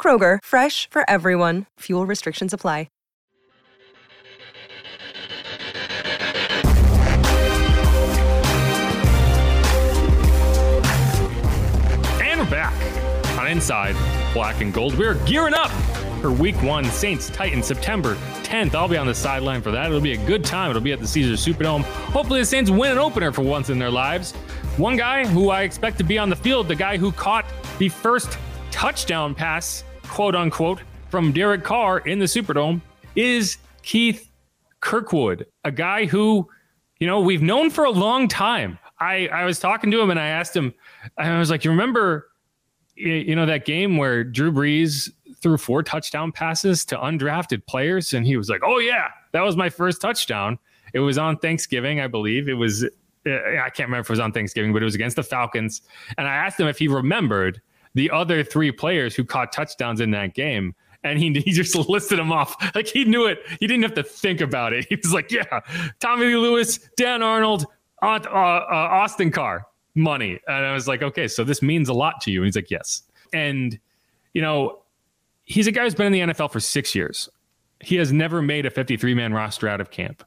Kroger, fresh for everyone. Fuel restrictions apply. And we're back on Inside Black and Gold. We're gearing up for week one, Saints Titans, September 10th. I'll be on the sideline for that. It'll be a good time. It'll be at the Caesars Superdome. Hopefully, the Saints win an opener for once in their lives. One guy who I expect to be on the field, the guy who caught the first touchdown pass, quote unquote, from Derek Carr in the Superdome, is Keith Kirkwood, a guy who, you know, we've known for a long time. I, I was talking to him and I asked him, I was like, you remember, you know, that game where Drew Brees threw four touchdown passes to undrafted players? And he was like, oh, yeah, that was my first touchdown. It was on Thanksgiving, I believe. It was, uh, I can't remember if it was on Thanksgiving, but it was against the Falcons. And I asked him if he remembered the other three players who caught touchdowns in that game. And he, he just listed them off. Like he knew it. He didn't have to think about it. He was like, yeah, Tommy Lee Lewis, Dan Arnold, uh, uh, Austin Carr, money. And I was like, okay, so this means a lot to you. And he's like, yes. And, you know, he's a guy who's been in the NFL for six years. He has never made a 53 man roster out of camp.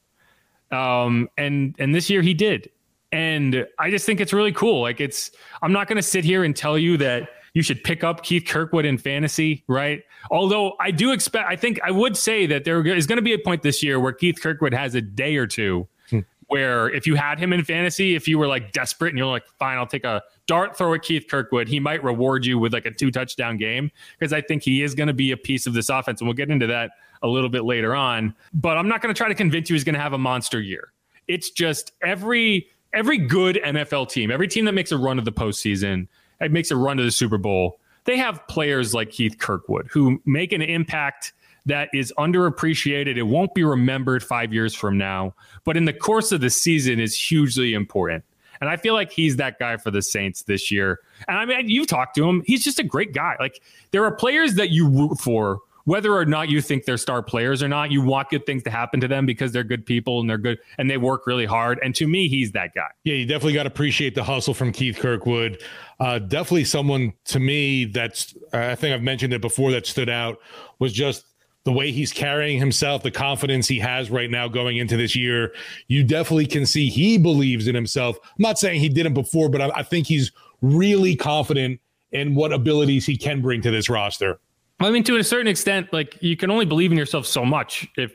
Um, and, and this year he did. And I just think it's really cool. Like it's, I'm not going to sit here and tell you that you should pick up Keith Kirkwood in fantasy, right? Although I do expect, I think I would say that there is going to be a point this year where Keith Kirkwood has a day or two hmm. where if you had him in fantasy, if you were like desperate and you're like, fine, I'll take a dart throw at Keith Kirkwood, he might reward you with like a two touchdown game because I think he is going to be a piece of this offense. And we'll get into that a little bit later on. But I'm not going to try to convince you he's going to have a monster year. It's just every every good NFL team, every team that makes a run of the postseason, it makes a run to the Super Bowl, they have players like Keith Kirkwood who make an impact that is underappreciated. It won't be remembered five years from now, but in the course of the season is hugely important. And I feel like he's that guy for the Saints this year. And I mean, you've talked to him. He's just a great guy. Like there are players that you root for, whether or not you think they're star players or not. You want good things to happen to them because they're good people and they're good and they work really hard. And to me, he's that guy. Yeah, you definitely got to appreciate the hustle from Keith Kirkwood. Uh, definitely someone to me that's, I think I've mentioned it before, that stood out was just the way he's carrying himself, the confidence he has right now going into this year, you definitely can see he believes in himself. I'm not saying he didn't before, but I, I think he's really confident in what abilities he can bring to this roster. I mean, to a certain extent, like you can only believe in yourself so much if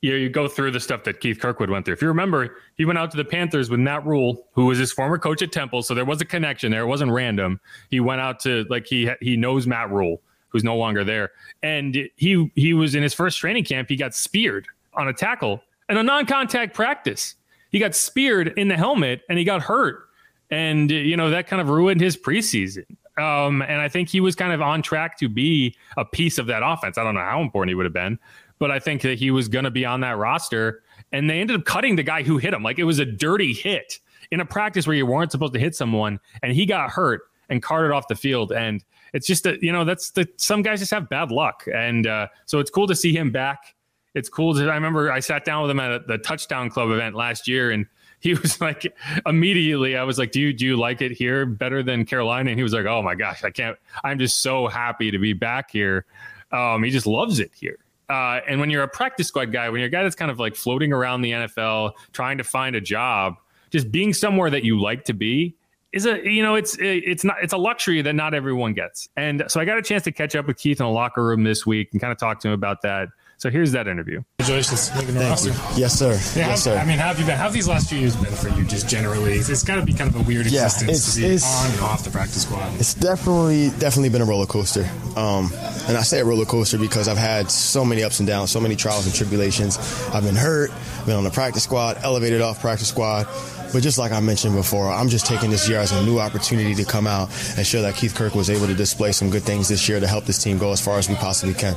you, you go through the stuff that Keith Kirkwood went through. If you remember, he went out to the Panthers with Matt Rhule, who was his former coach at Temple, so there was a connection there. It wasn't random. He went out to like he he knows Matt Rhule, who's no longer there. And he he was in his first training camp. He got speared on a tackle in a non-contact practice. He got speared in the helmet and he got hurt. And you know that kind of ruined his preseason. Um, and I think he was kind of on track to be a piece of that offense. I don't know how important he would have been, but I think that he was going to be on that roster. And they ended up cutting the guy who hit him. Like it was a dirty hit in a practice where you weren't supposed to hit someone, and he got hurt and carted off the field. And it's just that you know that's the some guys just have bad luck, and uh, so it's cool to see him back. It's cool to. I remember I sat down with him at the Touchdown Club event last year, and he was like immediately I was like, "Do you do you like it here better than Carolina?" And he was like, "Oh my gosh, I can't. I'm just so happy to be back here." Um, he just loves it here. Uh, and when you're a practice squad guy, when you're a guy that's kind of like floating around the NFL trying to find a job, just being somewhere that you like to be is a you know it's it's not it's a luxury that not everyone gets and so i got a chance to catch up with keith in the locker room this week and kind of talk to him about that So here's that interview. Congratulations making the roster. Yes, sir. Yeah, yes, how, sir. I mean, how have you been? How have these last few years been for you? Just generally, it's got to be kind of a weird Yeah, existence it's- to be it's- on and off the practice squad. It's definitely definitely been a roller coaster, um, and I say a roller coaster because I've had so many ups and downs, so many trials and tribulations. I've been hurt, been on the practice squad, elevated off practice squad. But just like I mentioned before, I'm just taking this year as a new opportunity to come out and show that Keith Kirk was able to display some good things this year to help this team go as far as we possibly can.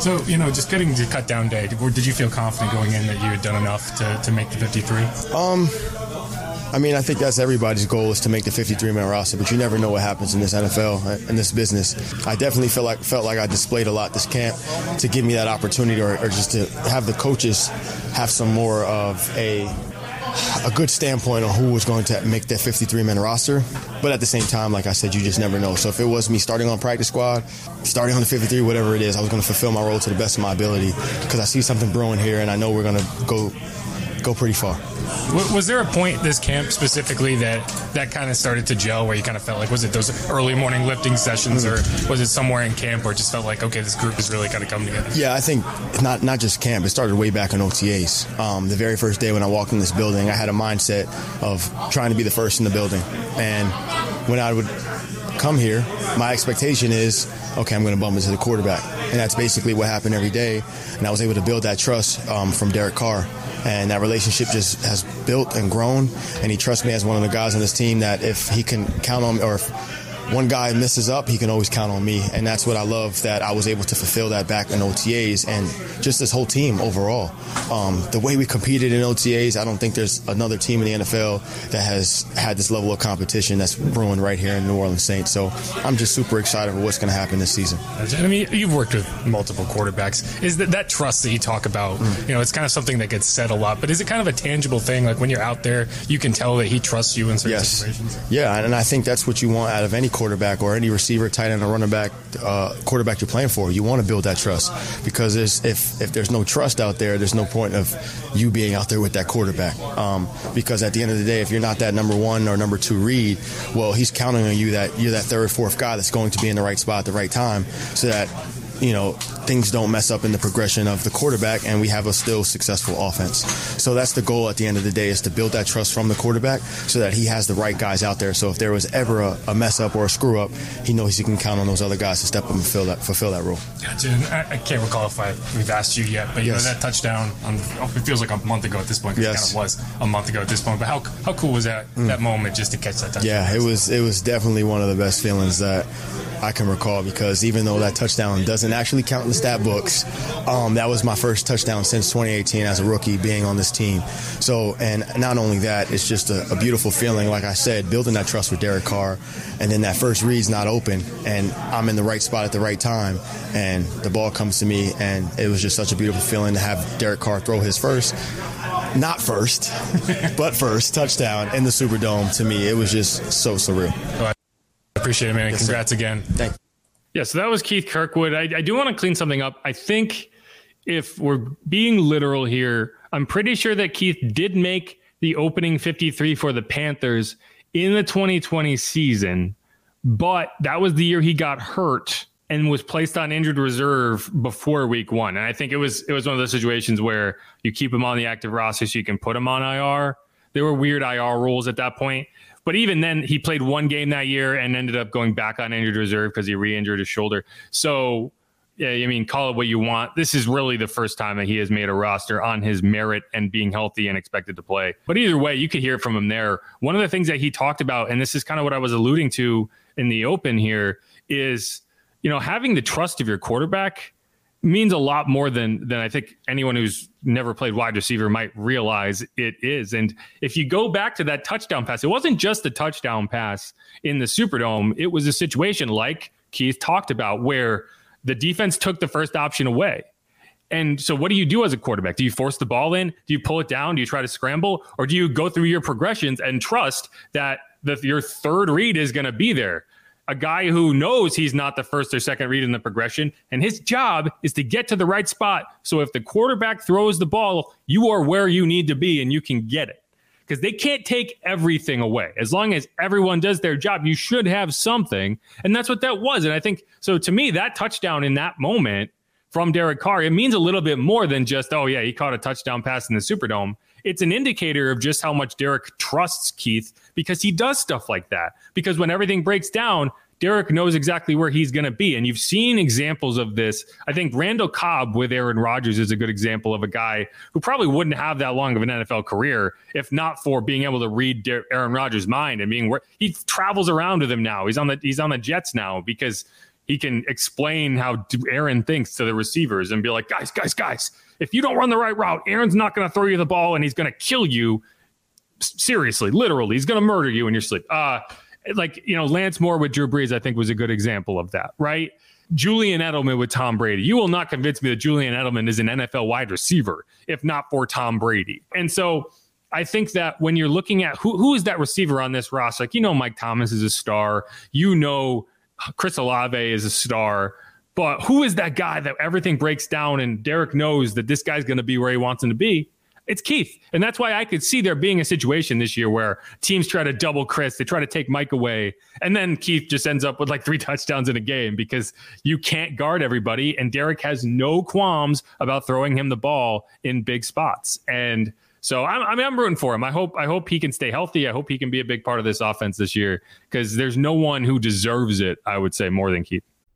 So, you know, just getting to cut down day, did you feel confident going in that you had done enough to, to make the 53? Um, I mean, I think that's everybody's goal is to make the 53 man roster, but you never know what happens in this NFL, uh, in this business. I definitely felt like felt like I displayed a lot this camp to give me that opportunity, or, or just to have the coaches have some more of a a good standpoint on who was going to make that 53 man roster. But at the same time, like I said, you just never know. So if it was me starting on practice squad, starting on the 53, whatever it is, I was going to fulfill my role to the best of my ability because I see something brewing here, and I know we're going to go go pretty far. Was there a point this camp specifically that that kind of started to gel where you kind of felt like, was it those early morning lifting sessions or was it somewhere in camp where it just felt like, okay, this group is really kind of coming together? Yeah, I think not not just camp. It started way back in OTAs. Um, the very first day when I walked in this building, I had a mindset of trying to be the first in the building. And when I would come here, my expectation is, okay, I'm going to bump into the quarterback, and that's basically what happened every day. And I was able to build that trust um, from Derek Carr. And that relationship just has built and grown. And he trusts me as one of the guys on this team that if he can count on, me or if one guy messes up, he can always count on me. And that's what I love that I was able to fulfill that back in OTAs and just this whole team overall. Um, the way we competed in OTAs, I don't think there's another team in the NFL that has had this level of competition that's brewing right here in New Orleans Saints. So I'm just super excited for what's going to happen this season. I mean, you've worked with multiple quarterbacks. Is that that trust that you talk about? You know, it's kind of something that gets said a lot, but is it kind of a tangible thing? Like when you're out there, you can tell that he trusts you in certain Yes. situations. Yeah, and I think that's what you want out of any quarterback or any receiver, tight end, or running back, uh, quarterback you're playing for. You want to build that trust because if if there's no trust out there, there's no point of you being out there with that quarterback. Um, because at the end of the day, if you're not that number one or number two read, well, he's counting on you that you're that third, fourth guy that's going to be in the right spot at the right time, so that you know, things don't mess up in the progression of the quarterback and we have a still successful offense. So that's the goal at the end of the day is to build that trust from the quarterback so that he has the right guys out there. So if there was ever a, a mess up or a screw up, he knows he can count on those other guys to step up and fill that fulfill that role. Gotcha. I, I can't recall if I, we've asked you yet, but you Yes. know that touchdown. On, oh, it feels like a month ago at this point. Yes. it kind of was a month ago at this point. But how how cool was that mm. that moment just to catch that touchdown? Yeah, it was it was definitely one of the best feelings that I can recall because even though that touchdown doesn't actually count in the stat books, um, that was my first touchdown since 2018 as a rookie being on this team. So, and not only that, it's just a, a beautiful feeling. Like I said, building that trust with Derek Carr, and then that first read's not open, and I'm in the right spot at the right time, and the ball comes to me, and it was just such a beautiful feeling to have Derek Carr throw his first not first, but first touchdown in the Superdome. To me, it was just so surreal. Appreciate it, man. and Congrats again. Thank Yeah, so that was Keith Kirkwood. I, I do want to clean something up. I think if we're being literal here, I'm pretty sure that Keith did make the opening 53 for the Panthers in the 2020 season, but that was the year he got hurt and was placed on injured reserve before week one. And I think it was it was one of those situations where you keep him on the active roster so you can put him on IR. There were weird IR rules at that point. But even then, he played one game that year and ended up going back on injured reserve because he re-injured his shoulder. So, yeah, I mean, call it what you want. This is really the first time that he has made a roster on his merit and being healthy and expected to play. But either way, you could hear from him there. One of the things that he talked about, and this is kind of what I was alluding to in the open here, is you know having the trust of your quarterback means a lot more than than I think anyone who's never played wide receiver might realize it is. And if you go back to that touchdown pass, it wasn't just a touchdown pass in the Superdome. It was a situation like Keith talked about where the defense took the first option away. And so what do you do as a quarterback? Do you force the ball in? Do you pull it down? Do you try to scramble? Or do you go through your progressions and trust that the, your third read is going to be there? A guy who knows he's not the first or second read in the progression, and his job is to get to the right spot. So if the quarterback throws the ball, you are where you need to be and you can get it. Because they can't take everything away. As long as everyone does their job, you should have something. And that's what that was. And I think so to me, that touchdown in that moment from Derek Carr, it means a little bit more than just, oh, yeah, he caught a touchdown pass in the Superdome. It's an indicator of just how much Derek trusts Keith because he does stuff like that. Because when everything breaks down, Derek knows exactly where he's going to be. And you've seen examples of this. I think Randall Cobb with Aaron Rodgers is a good example of a guy who probably wouldn't have that long of an NFL career if not for being able to read Aaron Rodgers' mind and being where he travels around with him now. He's on the he's on the Jets now because he can explain how Aaron thinks to the receivers and be like, guys, guys, guys, if you don't run the right route, Aaron's not going to throw you the ball and he's going to kill you. Seriously, literally, he's going to murder you in your sleep. Uh, like you know Lance Moore with Drew Brees, I think was a good example of that, right? Julian Edelman with Tom Brady. You will not convince me that Julian Edelman is an NFL wide receiver if not for Tom Brady. And so I think that when you're looking at who who is that receiver on this roster, like you know Mike Thomas is a star, you know Chris Olave is a star, but who is that guy that everything breaks down and Derek knows that this guy's going to be where he wants him to be? It's Keith. And that's why I could see there being a situation this year where teams try to double Chris, they try to take Mike away, and then Keith just ends up with like three touchdowns in a game because you can't guard everybody. And Derek has no qualms about throwing him the ball in big spots. And so I'm, I mean, I'm rooting for him. I hope I hope he can stay healthy. I hope he can be a big part of this offense this year because there's no one who deserves it. I would say more than Keith.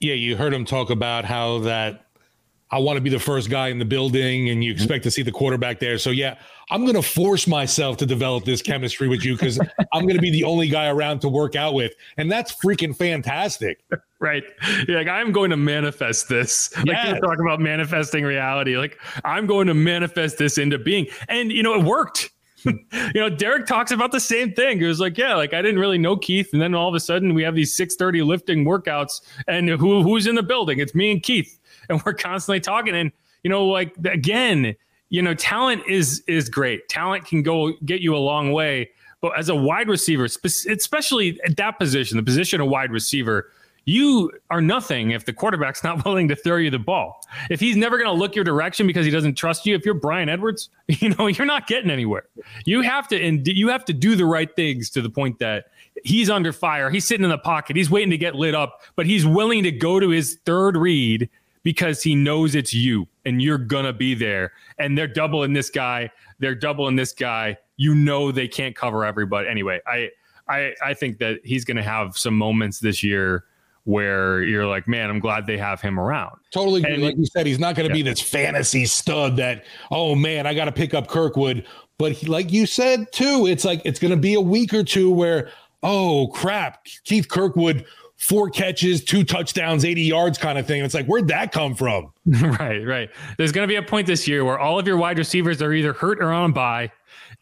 Yeah, you heard him talk about how that I want to be the first guy in the building and you expect to see the quarterback there. So yeah, I'm going to force myself to develop this chemistry with you because I'm going to be the only guy around to work out with. And that's freaking fantastic. Right. Yeah, like I'm going to manifest this. Like yes. you're talking about manifesting reality. Like I'm going to manifest this into being. And you know, it worked. you know, Derek talks about the same thing. It was like, yeah, like I didn't really know Keith, and then all of a sudden we have these 6:30 lifting workouts, and who who's in the building? It's me and Keith and we're constantly talking. And you know, like again, you know, talent is is great. Talent can go get you a long way. But as a wide receiver, especially at that position, the position of wide receiver, you are nothing if the quarterback's not willing to throw you the ball. If he's never going to look your direction because he doesn't trust you, if you're Brian Edwards, you know you're not getting anywhere. You have to and you have to do the right things to the point that he's under fire. He's sitting in the pocket. He's waiting to get lit up, but he's willing to go to his third read because he knows it's you and you're gonna be there. And they're doubling this guy, they're doubling this guy. You know they can't cover everybody. Anyway, I I I think that he's gonna have some moments this year where you're like, man, I'm glad they have him around. Totally agree. And, like you said, he's not going to yeah. be this fantasy stud that, oh man, I got to pick up Kirkwood. But he, like you said too, it's like it's going to be a week or two where, oh crap, Keith Kirkwood four catches, two touchdowns, 80 yards kind of thing. It's like, where'd that come from? right, right. There's going to be a point this year where all of your wide receivers are either hurt or on bye,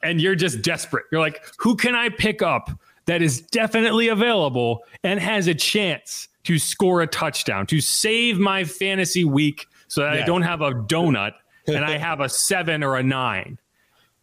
and you're just desperate. You're like, who can I pick up that is definitely available and has a chance to score a touchdown, to save my fantasy week so that yeah. I don't have a donut and I have a seven or a nine?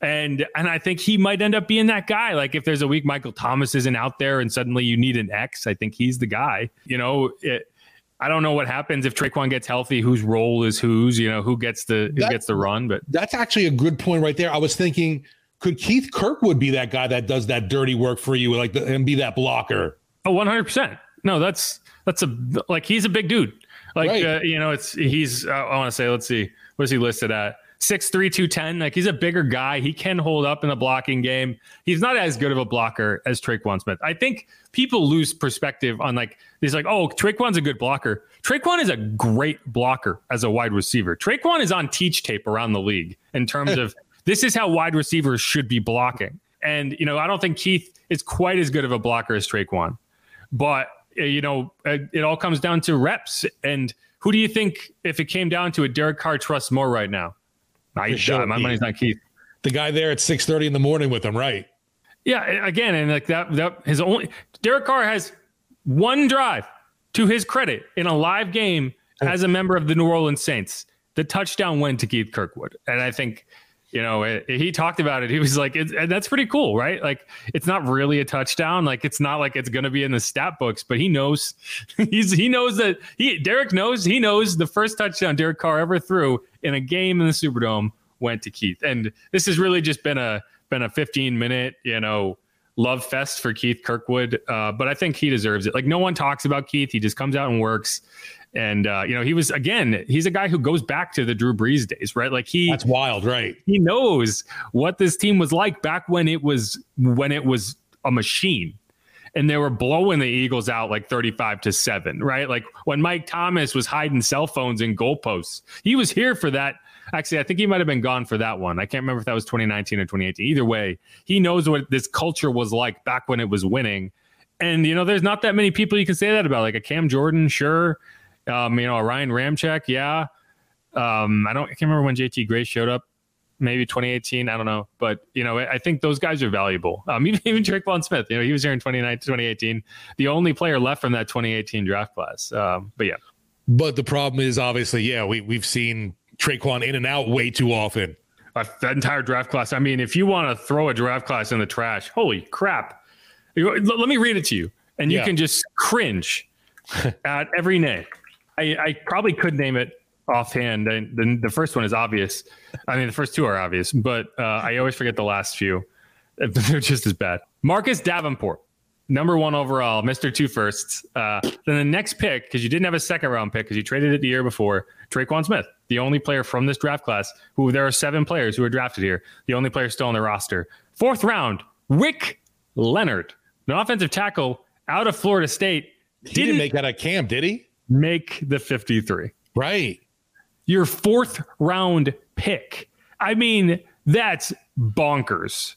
And and I think he might end up being that guy. Like if there's a week Michael Thomas isn't out there and suddenly you need an X, I think he's the guy. You know, it, I don't know what happens if Tre'Quan gets healthy. Whose role is whose? You know, who gets the who gets the run? But that's actually a good point right there. I was thinking, could Keith Kirkwood be that guy that does that dirty work for you, like the, and be that blocker? Oh, one hundred percent. No, that's that's a like he's a big dude. Like right. uh, you know, it's he's. Uh, I want to say, let's see, what is he listed at? Six three two ten. Like he's a bigger guy. He can hold up in the blocking game. He's not as good of a blocker as Tre'Quan Smith. I think people lose perspective on like he's like, oh, Tre'Quan's a good blocker. Tre'Quan is a great blocker as a wide receiver. Tre'Quan is on teach tape around the league in terms of this is how wide receivers should be blocking. And you know, I don't think Keith is quite as good of a blocker as Tre'Quan, but uh, you know, uh, it all comes down to reps. And who do you think, if it came down to it, Derek Carr trusts more right now? I, sure, my money's not Keith. The guy there at six thirty in the morning with him, right? Yeah, again, and like that, that his only Derek Carr has one drive to his credit in a live game as a member of the New Orleans Saints, the touchdown went to Keith Kirkwood, and I think you know, it, he talked about it. He was like, and that's pretty cool, right? Like, it's not really a touchdown. Like, it's not like it's going to be in the stat books, but he knows, he's he knows that he Derek knows he knows the first touchdown Derek Carr ever threw in a game in the Superdome went to Keith, and this has really just been a been a 15 minute, you know, love fest for Keith Kirkwood. Uh, but I think he deserves it. Like, no one talks about Keith. He just comes out and works. And uh, you know, he was again, he's a guy who goes back to the Drew Brees days, right? Like he That's wild, right? He knows what this team was like back when it was when it was a machine. And they were blowing the Eagles out like 35 to 7, right? Like when Mike Thomas was hiding cell phones in goalposts. He was here for that. Actually, I think he might have been gone for that one. I can't remember if that was 2019 or 2018. Either way, he knows what this culture was like back when it was winning. And you know, there's not that many people you can say that about. Like a Cam Jordan, sure. Um, you know, Ryan Ramczyk, yeah. Um, I don't, I can't remember when JT Gray showed up. Maybe 2018, I don't know, but you know, I think those guys are valuable. Um, even even Tre'Quan Smith, you know, he was here in 2019, 2018, the only player left from that 2018 draft class. Um, but yeah, but the problem is obviously, yeah, we we've seen Tre'Quan in and out way too often. Uh, that entire draft class. I mean, if you want to throw a draft class in the trash, holy crap! Let me read it to you, and you yeah. can just cringe at every name. I, I probably could name it offhand. I, the, the first one is obvious. I mean, the first two are obvious, but uh, I always forget the last few. They're just as bad. Marcus Davenport, number one overall, Mr. Two Firsts. Uh, then the next pick, because you didn't have a second round pick because you traded it the year before, Tre'Quan Smith, the only player from this draft class who there are seven players who were drafted here, the only player still on the roster. Fourth round, Rick Leonard, an offensive tackle out of Florida State. He didn't, didn't make that a camp, did he? Make the 53. Right. Your fourth round pick. I mean, that's bonkers,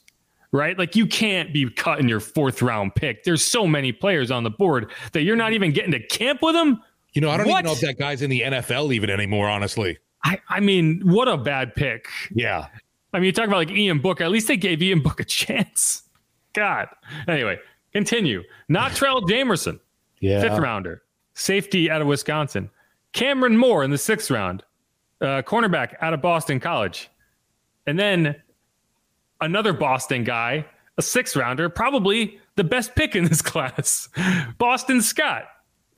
right? Like you can't be cutting your fourth round pick. There's so many players on the board that you're not even getting to camp with them. You know, I don't what? even know if that guy's in the NFL even anymore, honestly. I, I mean, what a bad pick. Yeah. I mean, you talk about like Ian Book. At least they gave Ian Book a chance. God. Anyway, continue. Natrell Jamerson, yeah. fifth rounder safety out of Wisconsin. Kamrin Moore in the sixth round, uh, cornerback out of Boston College. And then another Boston guy, a sixth rounder, probably the best pick in this class, Boston Scott,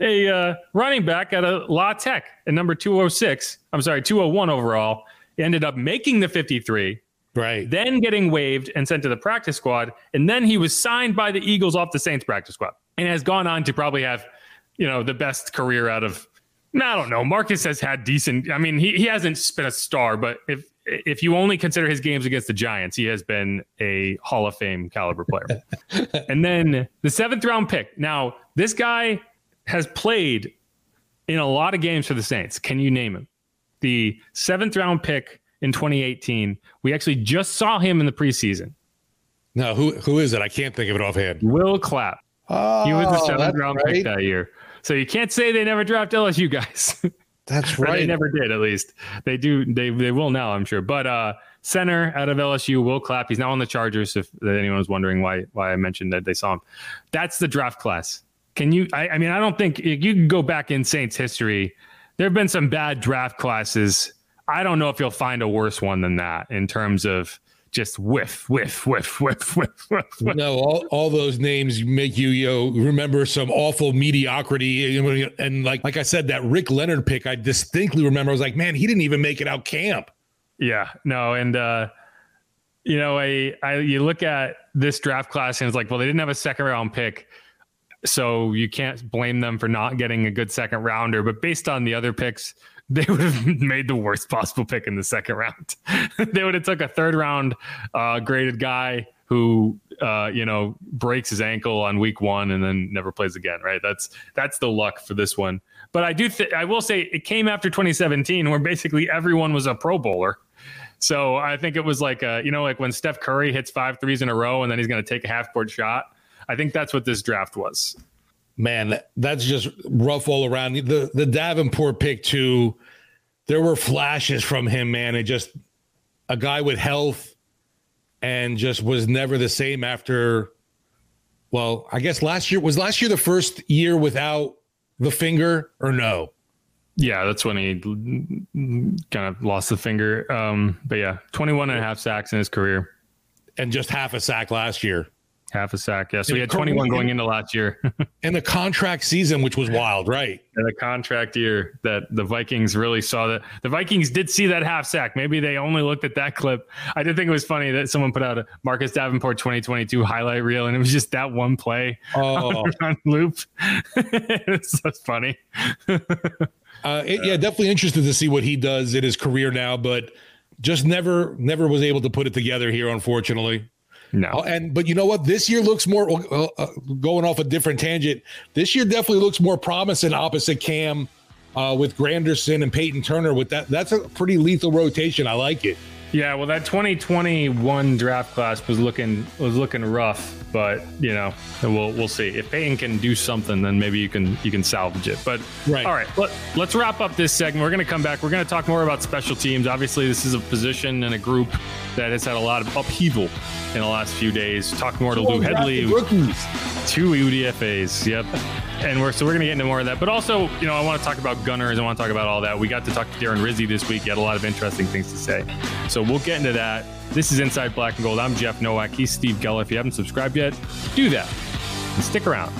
a uh, running back out of La Tech at number 206. I'm sorry, 201 overall. He ended up making the 53. Right. Then getting waived and sent to the practice squad. And then he was signed by the Eagles off the Saints practice squad and has gone on to probably have – you know, the best career out of. No, I don't know. Marcus has had decent. I mean, he, he hasn't been a star, but if if you only consider his games against the Giants, he has been a Hall of Fame caliber player. and then the seventh round pick. Now, this guy has played in a lot of games for the Saints. Can you name him? The seventh round pick in 2018. We actually just saw him in the preseason. No, who who is it? I can't think of it offhand. Will Clapp. Oh, he was the oh, seventh round right. pick that year. So you can't say they never draft LSU guys. That's right. they never did, at least. They do. They they will now, I'm sure. But uh, center out of LSU, Will Clapp. He's now on the Chargers. If anyone was wondering why why I mentioned that they saw him, that's the draft class. Can you? I, I mean, I don't think you can go back in Saints history. There have been some bad draft classes. I don't know if you'll find a worse one than that in terms of just whiff, whiff, whiff, whiff, whiff, whiff. No, all, all those names make you, you know, remember some awful mediocrity. And like like I said, that Rick Leonard pick, I distinctly remember. I was like, man, he didn't even make it out camp. Yeah, no, and uh, you know, I, I you look at this draft class and it's like, well, they didn't have a second round pick. So you can't blame them for not getting a good second rounder. But based on the other picks, they would have made the worst possible pick in the second round. they would have took a third round uh, graded guy who uh, you know breaks his ankle on week one and then never plays again. Right? That's that's the luck for this one. But I do th- I will say it came after 2017 where basically everyone was a Pro Bowler. So I think it was like a, you know like when Steph Curry hits five threes in a row and then he's going to take a half court shot. I think that's what this draft was man, that's just rough all around. The the Davenport pick too. There were flashes from him, man. It just a guy with health and just was never the same after. Well, I guess last year was last year the first year without the finger or no? Yeah, that's when he kind of lost the finger. Um, but yeah, 21 and a half sacks in his career. And just half a sack last year. Half a sack. Yeah. So he had 21 going into last year. in the contract season, which was wild, right? In the contract year that the Vikings really saw that. The Vikings did see that half sack. Maybe they only looked at that clip. I did think it was funny that someone put out a Marcus Davenport 2022 highlight reel and it was just that one play oh. on loop. it's so funny. uh, it, yeah, definitely interested to see what he does in his career now, but just never, never was able to put it together here, unfortunately. No. Uh, and but you know what? This year looks more uh, going off a different tangent. This year definitely looks more promising opposite Cam uh, with Granderson and Payton Turner. With that, that's a pretty lethal rotation. I like it. Yeah, well, that 2021 draft class was looking was looking rough, but you know, we'll we'll see if Payton can do something, then maybe you can you can salvage it. But right. all right, let, let's wrap up this segment. We're going to come back. We're going to talk more about special teams. Obviously, this is a position and a group that has had a lot of upheaval in the last few days. Talk more to Lou Hedley. Rookies. Two UDFA's. Yep. And we're so we're gonna get into more of that. But also, you know, I want to talk about gunners. I want to talk about all that. We got to talk to Darren Rizzi this week. He had a lot of interesting things to say. So we'll get into that. This is Inside Black and Gold. I'm Jeff Nowak. He's Steve Geller. If you haven't subscribed yet, do that. And stick around.